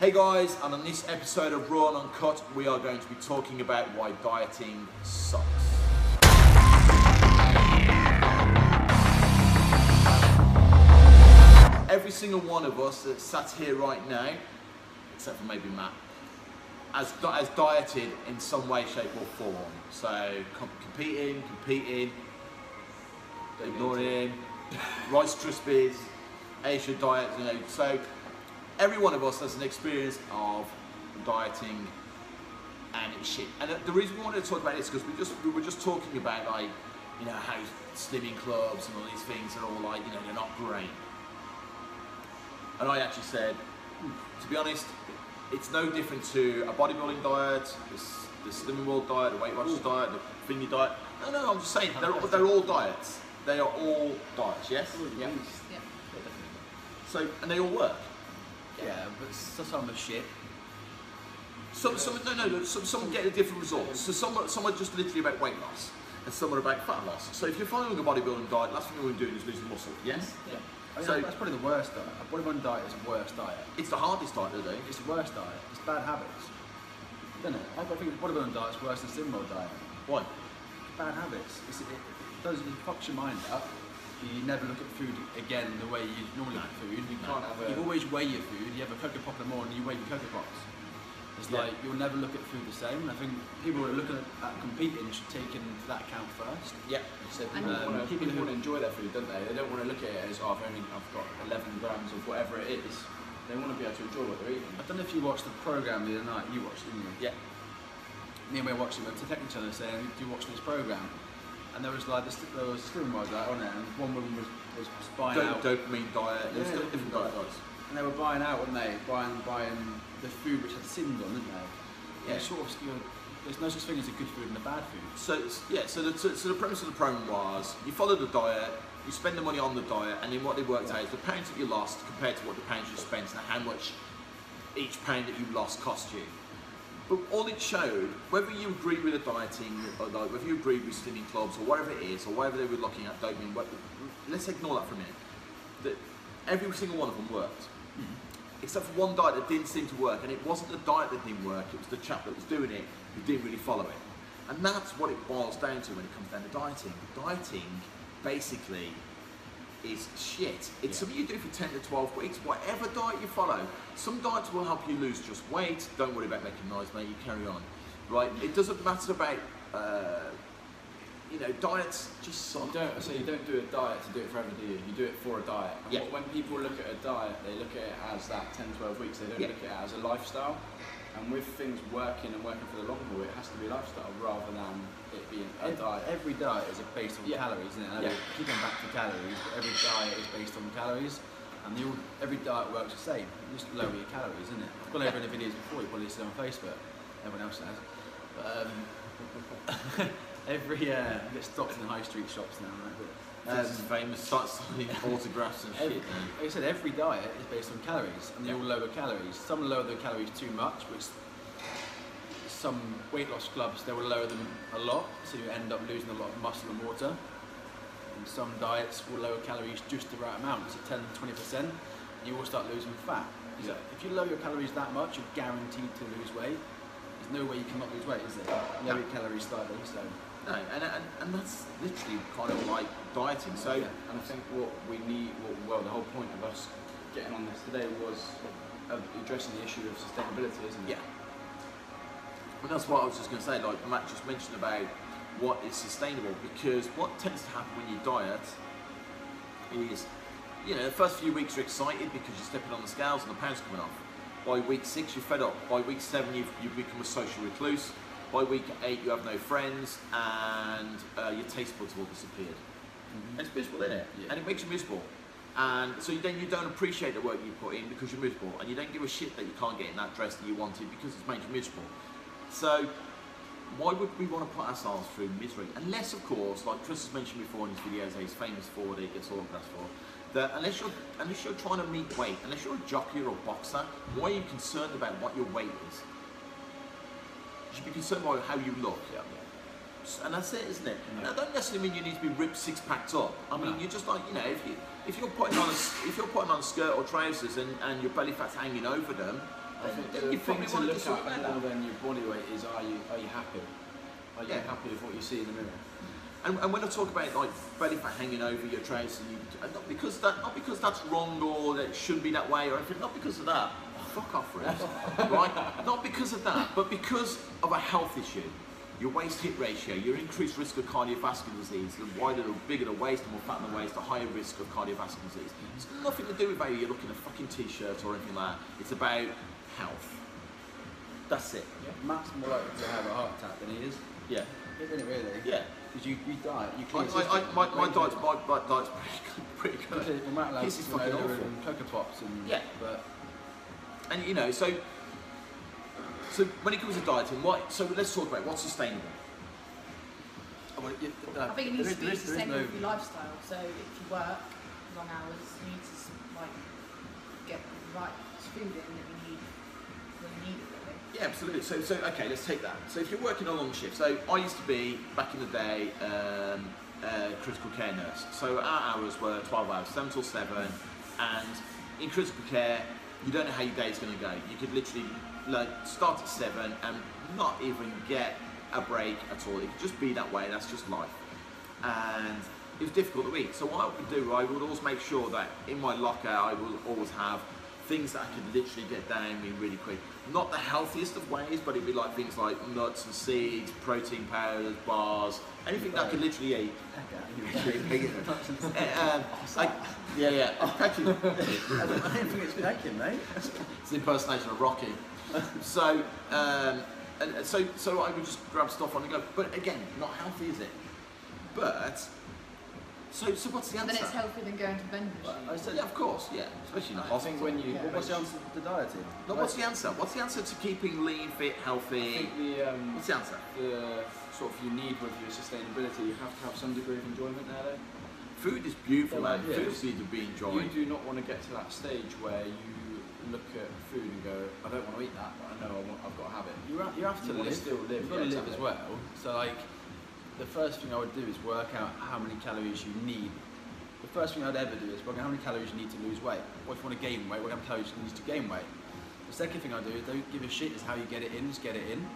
Hey guys, and on this episode of Raw and Uncut, we are going to be talking about why dieting sucks. Every single one of us that sat here right now, except for maybe Matt, has, has dieted in some way, shape, or form. So com- competing, competing, ignoring, Rice Krispies, Asia diets, you know. So every one of us has an experience of dieting and it's shit. And the reason we wanted to talk about this because we just we were just talking about like you know how slimming clubs and all these things are all like you know they're not great. And I actually said, hmm, to be honest, it's no different to a bodybuilding diet, the, the Slimming World diet, the Weight Watchers diet, the Thingy diet. No, no, I'm just saying they're all, they're all diets. They are all diets. Yes. Yeah. So and they all work. Yeah, but so- some are shit. Some, some, no, no, no. Some, some get a different result. So some, are- some are just literally about weight loss, and some are about fat loss. So if you're following a bodybuilding diet, last thing you want to do is losing muscle. Yes. Yeah. I mean, So- that's probably the worst diet. A bodybuilding diet is the worst diet. It's the hardest diet to do. It's the worst diet. It's bad habits. Isn't it? I think bodybuilding diet is worse than Simbo diet. Why? Bad habits. It's, it, it does it fucks your mind up. You never look at food again the way you normally look at food. You can't have a- You always weigh your food. You have a Cocoa Pop in the morning, you weigh your Cocoa Pops. It's Yeah. like you'll never look at food the same. I think people who are looking at, at competing should take into that account first. Yeah. So And, people, um, want to, people people who- want to enjoy their food, don't they? They don't want to look at it as, oh, I've only I've got 11 grams of whatever it is. They want to be able to enjoy what they're eating. I don't know if you watched the program the other night. You watched, didn't you? Yeah. me and we were watching, we were texting each other saying, "Do you watch this program?" And there was like there was was like on it, and one woman was, was buying Don't, out, dopamine diet. There's Yeah. different diet diets. and they were buying out, weren't they? Buying buying the food which had sins on, didn't they? Yeah. Yeah. Sort of, you know, there's no such thing as a good food and a bad food. So yeah, so the, so the premise of the program was you follow the diet, you spend the money on the diet, and then what they worked out is the pounds that you lost compared to what the pounds you spent and how much each pound that you lost cost you. But all it showed, whether you agree with the dieting, or like, whether you agree with slimming clubs or whatever it is, or whatever they were looking at dopamine, what, let's ignore that for a minute. That every single one of them worked. Mm-hmm. Except for one diet that didn't seem to work, and it wasn't the diet that didn't work, it was the chap that was doing it who didn't really follow it. And that's what it boils down to when it comes down to dieting. Dieting, basically, is shit. It's Yeah. something you do for 10 to 12 weeks, whatever diet you follow. Some diets will help you lose just weight, don't worry about making noise, mate, you carry on. Right? It doesn't matter about, uh, you know, diets just So suck. you don't, so you don't do a diet to do it forever, do you? You do it for a diet. And Yeah. when people look at a diet, they look at it as that 10, 12 weeks. They don't Yeah. look at it as a lifestyle. And with things working and working for the long haul, it has to be a lifestyle rather than it being a Ev- diet. Every diet is based on Yeah. calories, isn't it? Yeah. Keep going back to calories, but every diet is based on calories, and all, every diet works the same. You just lower your calories, isn't it? I've gone over in the videos before. You probably see on Facebook. Everyone else has. But um, every uh, get stopped in the high street shops now. Right? Um, famous, start signing autographs and every, shit. like I said, every diet is based on calories, and they all lower calories. Some lower their calories too much, which some weight loss clubs they will lower them a lot, so you end up losing a lot of muscle and water. And some diets will lower calories just the right amount, so 10 20 percent, you will start losing fat. Yeah. if you lower your calories that much, you're guaranteed to lose weight. There's no way you cannot lose weight, is there? Lower your calories slightly, so No, and, and, and that's literally kind of like dieting. So, So, and I think what we need, what, well, the whole point of us getting on this today was addressing the issue of sustainability, isn't it? yeah. But that's what I was just going to say, like Matt just mentioned about what is sustainable, because what tends to happen when you diet is, you know, the first few weeks you're excited because you're stepping on the scales and the pounds coming off. By week six, you're fed up. By week seven, you've, you've become a social recluse. By week eight, you have no friends and uh, your taste buds have all disappeared. And it's miserable, isn't it? Yeah. And it makes you miserable. And so then you don't appreciate the work you put in because you're miserable, and you don't give a shit that you can't get in that dress that you wanted because it's made you miserable. So why would we want to put ourselves through misery? Unless, of course, like Chris has mentioned before in his videos, he's famous for, that he gets autographs for, that unless you're unless you're trying to meet weight, unless you're a jockey or a boxer, why are you concerned about what your weight is? You should be concerned about how you look. yeah. And that's it, isn't it? Yeah. that don't necessarily mean you need to be ripped six packed up. I mean, No. you're just like, you know, if you if you're putting on a if you're putting on a skirt or trousers and, and your belly fat's hanging over them, I think then the you thing probably to want to look at more than your body weight is are you are you happy? Are you Yeah. happy with what you see in the mirror? And, and when I talk about like belly fat hanging over your trousers, and you, not because that not because that's wrong or that it shouldn't be that way or anything, not because of that. Fuck off, right? Not because of that, but because of a health issue. Your waist hip ratio, your increased risk of cardiovascular disease, the wider or bigger the waist, the more fat the waist, the higher risk of cardiovascular disease. It's nothing to do with whether you're looking at a fucking t-shirt or anything like that. It's about health. That's it. Matt's more likely to have a heart attack than he is. Yeah. Isn't it really? Yeah. Because you, you diet, you clean I, I, my, my diet's my, my diet's pretty good. Pretty good. Well, Matt loves This is fucking awful. and Cocoa Pops and Yeah. but And you know, so so when it comes to dieting, what? So let's talk about what's sustainable. oh, well, you, uh, I think it needs to be there is- there is sustainable no- for your lifestyle. So if you work long hours, you need to like get the right food in that you need when you need it. Really. Yeah, absolutely. So, so okay, let's take that. So if you're working a long shift, so I used to be back in the day um, a critical care nurse. So our hours were 12 hours, 7 till 7, and in critical care, you don't know how your day is going to go. You could literally like start at 7 and not even get a break at all. It could just be that way. That's just life. And it was difficult to eat. So what I would do, I would always make sure that in my locker, I will always have things that I could literally get down me really quick. Not the healthiest of ways, but it'd be like things like nuts and seeds, protein powders, bars, anything that I could literally eat. Um, yeah, yeah. I don't I don't think it's pecking, mate. it's an impersonation of Rocky. So, um, and and so, so I would just grab stuff on the go. But again, not healthy, is it? But so, so what's the answer? then it's healthier than going to the vending I said, yeah, of course, yeah. Especially in a I think when you Yeah. Well, what's the answer to the dieting? No, what's the answer? What's the answer to keeping lean, fit, I healthy? think the um, What's the answer? the sort of you need with your sustainability, you have to have some degree of enjoyment there. Though. Food is beautiful, Yeah, man. yeah. Food needs to be enjoyed. You do not want to get to that stage where you look at food and go, I don't want to eat that, but I know I want, I've got to have it. You have, you have to You live. still live, You've got to live as well. So like, the first thing I would do is work out how many calories you need. The first thing I'd ever do is work out how many calories you need to lose weight. Or if you want to gain weight, out how many calories you need to gain weight. The second thing I do is don't give a shit is how you get it in, just get it in.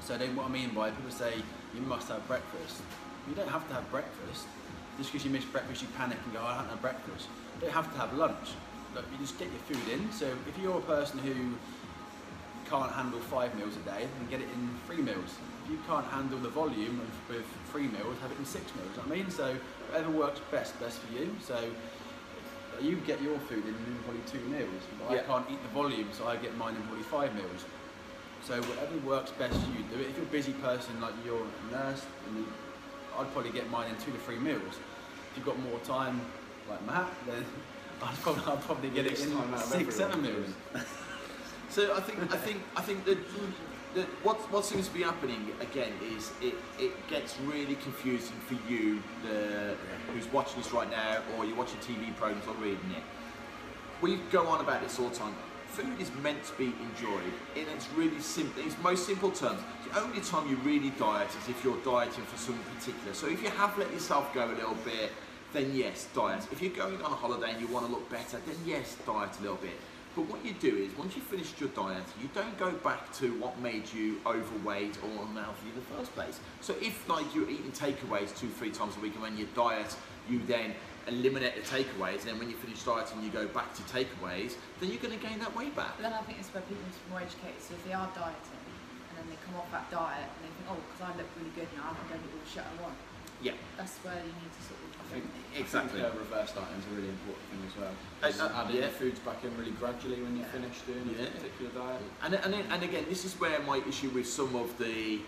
So then what I mean by people say you must have breakfast. You don't have to have breakfast. Just because you miss breakfast, you panic and go, I haven't had breakfast. You don't have to have lunch. Look, you just get your food in. So if you're a person who can't handle five meals a day, then get it in three meals. If you can't handle the volume of, with three meals, have it in six meals. You know I mean, so whatever works best, best for you. So you get your food in, in probably two meals. But Yeah. I can't eat the volume, so I get mine in probably five meals. So whatever works best for you, do it. If you're a busy person like you're a nurse, then I'd probably get mine in two to three meals. If you've got more time, like Matt, then I'd probably, I'd probably get it in six, seven meals. So I think I think I think that, that what what seems to be happening again is it, it gets really confusing for you, the who's watching this right now, or you're watching TV programs or reading it. We go on about this all the time. Food is meant to be enjoyed in its really simple, its most simple terms. The only time you really diet is if you're dieting for something particular. So if you have let yourself go a little bit, then yes, diet. If you're going on a holiday and you want to look better, then yes, diet a little bit. But what you do is, once you've finished your diet, you don't go back to what made you overweight or unhealthy in the first place. So if, like, you're eating takeaways two, three times a week, and when you diet, you then eliminate the takeaways, and then when you finish dieting, you go back to takeaways, then you're going to gain that weight back. But then I think it's where people need to be more educated. So if they are dieting and then they come off that diet and they think, oh, because I look really good now, I can go and do all the shit I want. Yeah, That's where you need to sort of. I think, Exactly. I think uh, reverse dieting is a really important thing as well. Uh, Just uh, adding yeah. the foods back in really gradually when you Yeah. finish doing Yeah. a particular diet. And, and, and again, this is where my issue with some of the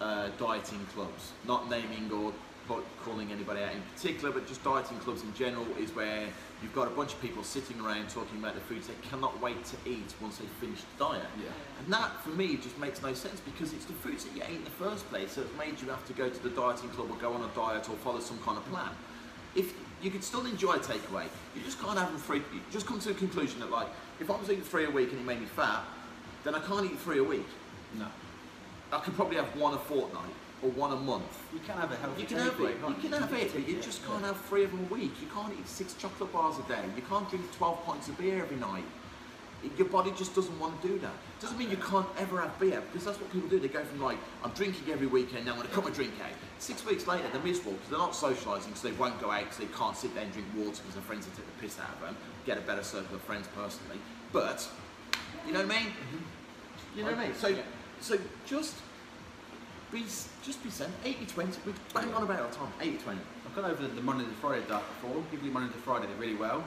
uh, dieting clubs, not naming or put, calling anybody out in particular, but just dieting clubs in general, is where you've got a bunch of people sitting around talking about the foods they cannot wait to eat once they finish the diet. Yeah. And that, for me, just makes no sense because it's the foods that you ate in the first place that made you have to go to the dieting club or go on a diet or follow some kind of plan. If you could still enjoy a takeaway, you just can't have them free. You just come to the conclusion that, like, if I was eating three a week and it made me fat, then I can't eat three a week. No. I could probably have one a fortnight or one a month. You can have a healthy You can have takeaway, it. can't You can have it, but you just can't have three of them a week. You can't eat six chocolate bars a day. You can't drink 12 pints of beer every night. your body just doesn't want to do that. Doesn't mean you can't ever have beer because that's what people do. They go from like I'm drinking every weekend now I'm going to cut my drink out. Six weeks later they're miserable because they're not socialising because they won't go out because they can't sit there and drink water because their friends will take the piss out of them. Get a better circle of friends personally, but you know what I mean. Mm-hmm. You know what I mean. So Yeah. so just be just be sent 80-20. We bang on about the time. 80-20. I've gone over the Monday to Friday diet before. People eat Monday to Friday really well.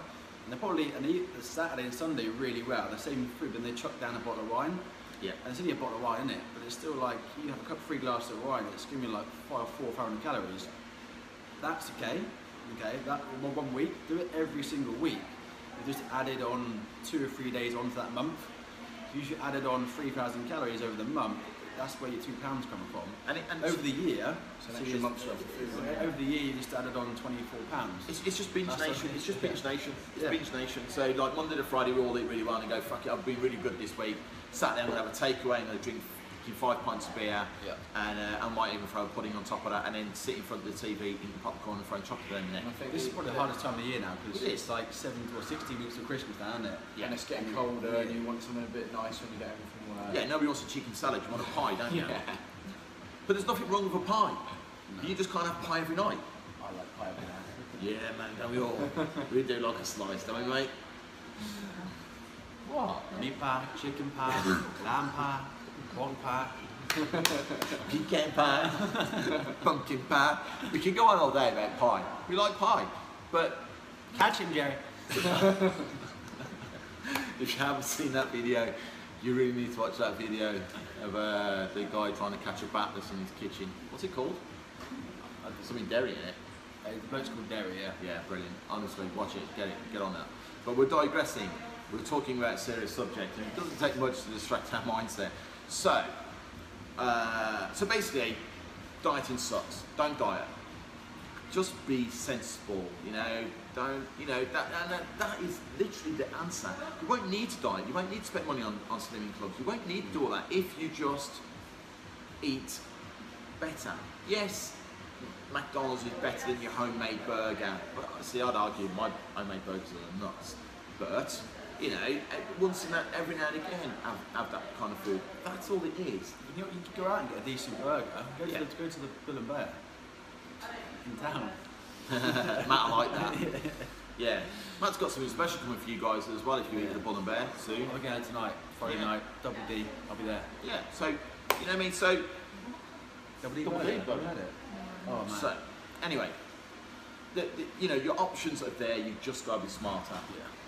And they probably and they eat the Saturday and Sunday really well. The same food, but they chuck down a bottle of wine. Yeah. And it's only a bottle of wine, isn't it? But it's still like you have a couple three glasses of wine. It's giving you like five, four, five hundred calories. That's okay. Okay, that one one week. Do it every single week. You just added on two or three days onto that month. You should added on three thousand calories over the month. That's where your two pounds come from. And, it, and Over the year, so extra you- month's worth food. so over the year, you just added on 24 pounds. It's, it's just binge That's nation. It's just binge nation. It's Yeah. binge nation. So like Monday to Friday, we all eat really well and go, fuck it, I've been really good this week. Saturday, I'm gonna have a takeaway. And gonna drink fucking five pints of beer, Yeah. and uh, I might even throw a pudding on top of that, and then sit in front of the TV, eating popcorn and throwing chocolate in there. And I think This is probably the hardest time of the year now because It is. it's like seven or 60 weeks of Christmas now, isn't it? Yeah. And it's getting colder and you want something a bit nice when you get everything. from work. Yeah, nobody wants a chicken salad. You want a pie, don't you? Yeah. But there's nothing wrong with a pie. You just can't have pie every night. I like pie every night. Yeah, man, don't we all? we do like a slice, don't we, mate? What? Meat pie, chicken pie, lamb pie, pork pie. Pecan pie, pumpkin pie. We can go on all day about pie. We like pie. But Catch him, Jerry. if you haven't seen that video, you really need to watch that video of uh, the guy trying to catch a bat that's in his kitchen. What's it called? Uh, there's something dairy in it. Uh, the bloke's called Derry, yeah. Yeah, brilliant. Honestly, watch it. Get it. Get on that. But we're digressing. We're talking about a serious subject, and it doesn't take much to distract our minds there. So, uh, so basically, dieting sucks. Don't diet. Just be sensible. You know, don't. You know that, that, that is literally the answer. You won't need to diet. You won't need to spend money on, on slimming clubs. You won't need to do all that if you just eat better. Yes, McDonald's is better than your homemade burger. But see, I'd argue my homemade burgers are nuts. But you know, once in that, every now and again, have, have that kind of food. That's all it is. You, know, you could go out and get a decent burger. Go to, Yeah. the, go to the Bull and Bear in town. Matt I like that. Yeah, Matt's got something special coming for you guys as well. If you eat the Bull and Bear soon. I'm going tonight, Friday Yeah. night, double D. I'll be there. Yeah. So you know what I mean. So Double D, Double burger. D burger. I've had it. Oh man. so anyway, the, the, you know your options are there. You just got to be smarter. yeah. Yeah, definitely.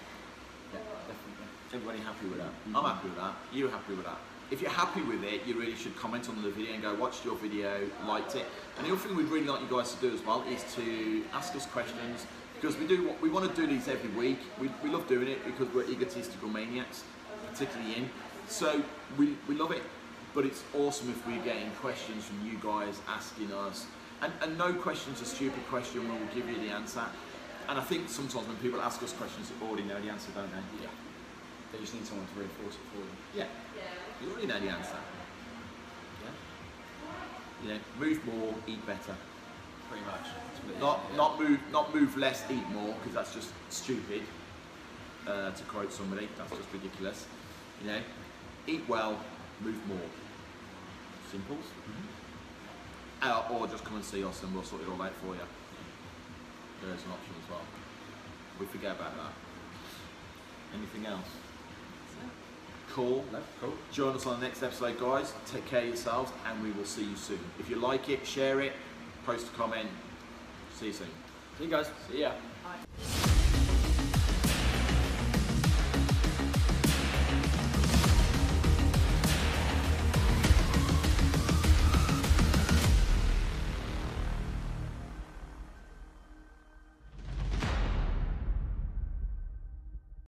Everybody happy with that? I'm happy with that. You happy with that? If you're happy with it, you really should comment on the video and go, watched your video, liked it. And the other thing we'd really like you guys to do as well is to ask us questions because we do we want to do these every week. We, we love doing it because we're egotistical maniacs, particularly in. So we, we love it, but it's awesome if we're getting questions from you guys asking us. And, and no question's a stupid question, we will give you the answer. And I think sometimes when people ask us questions, they already know the answer, don't they? Yeah. They just need someone to reinforce it for them. Yeah. You already know the answer. Yeah. You know, move more, eat better. Pretty much. That's what it is, Not yeah. not move not move less, eat more, because that's just stupid. Uh, to quote somebody, that's just ridiculous. You know, eat well, move more. Simples. Uh, or just come and see us and we'll sort it all out for you. There's an option as well. We forget about that. Anything else? Cool. Cool. Join us on the next episode, guys. Take care of yourselves, and we will see you soon. If you like it, share it, post a comment. See you soon. See you guys. See ya. Right.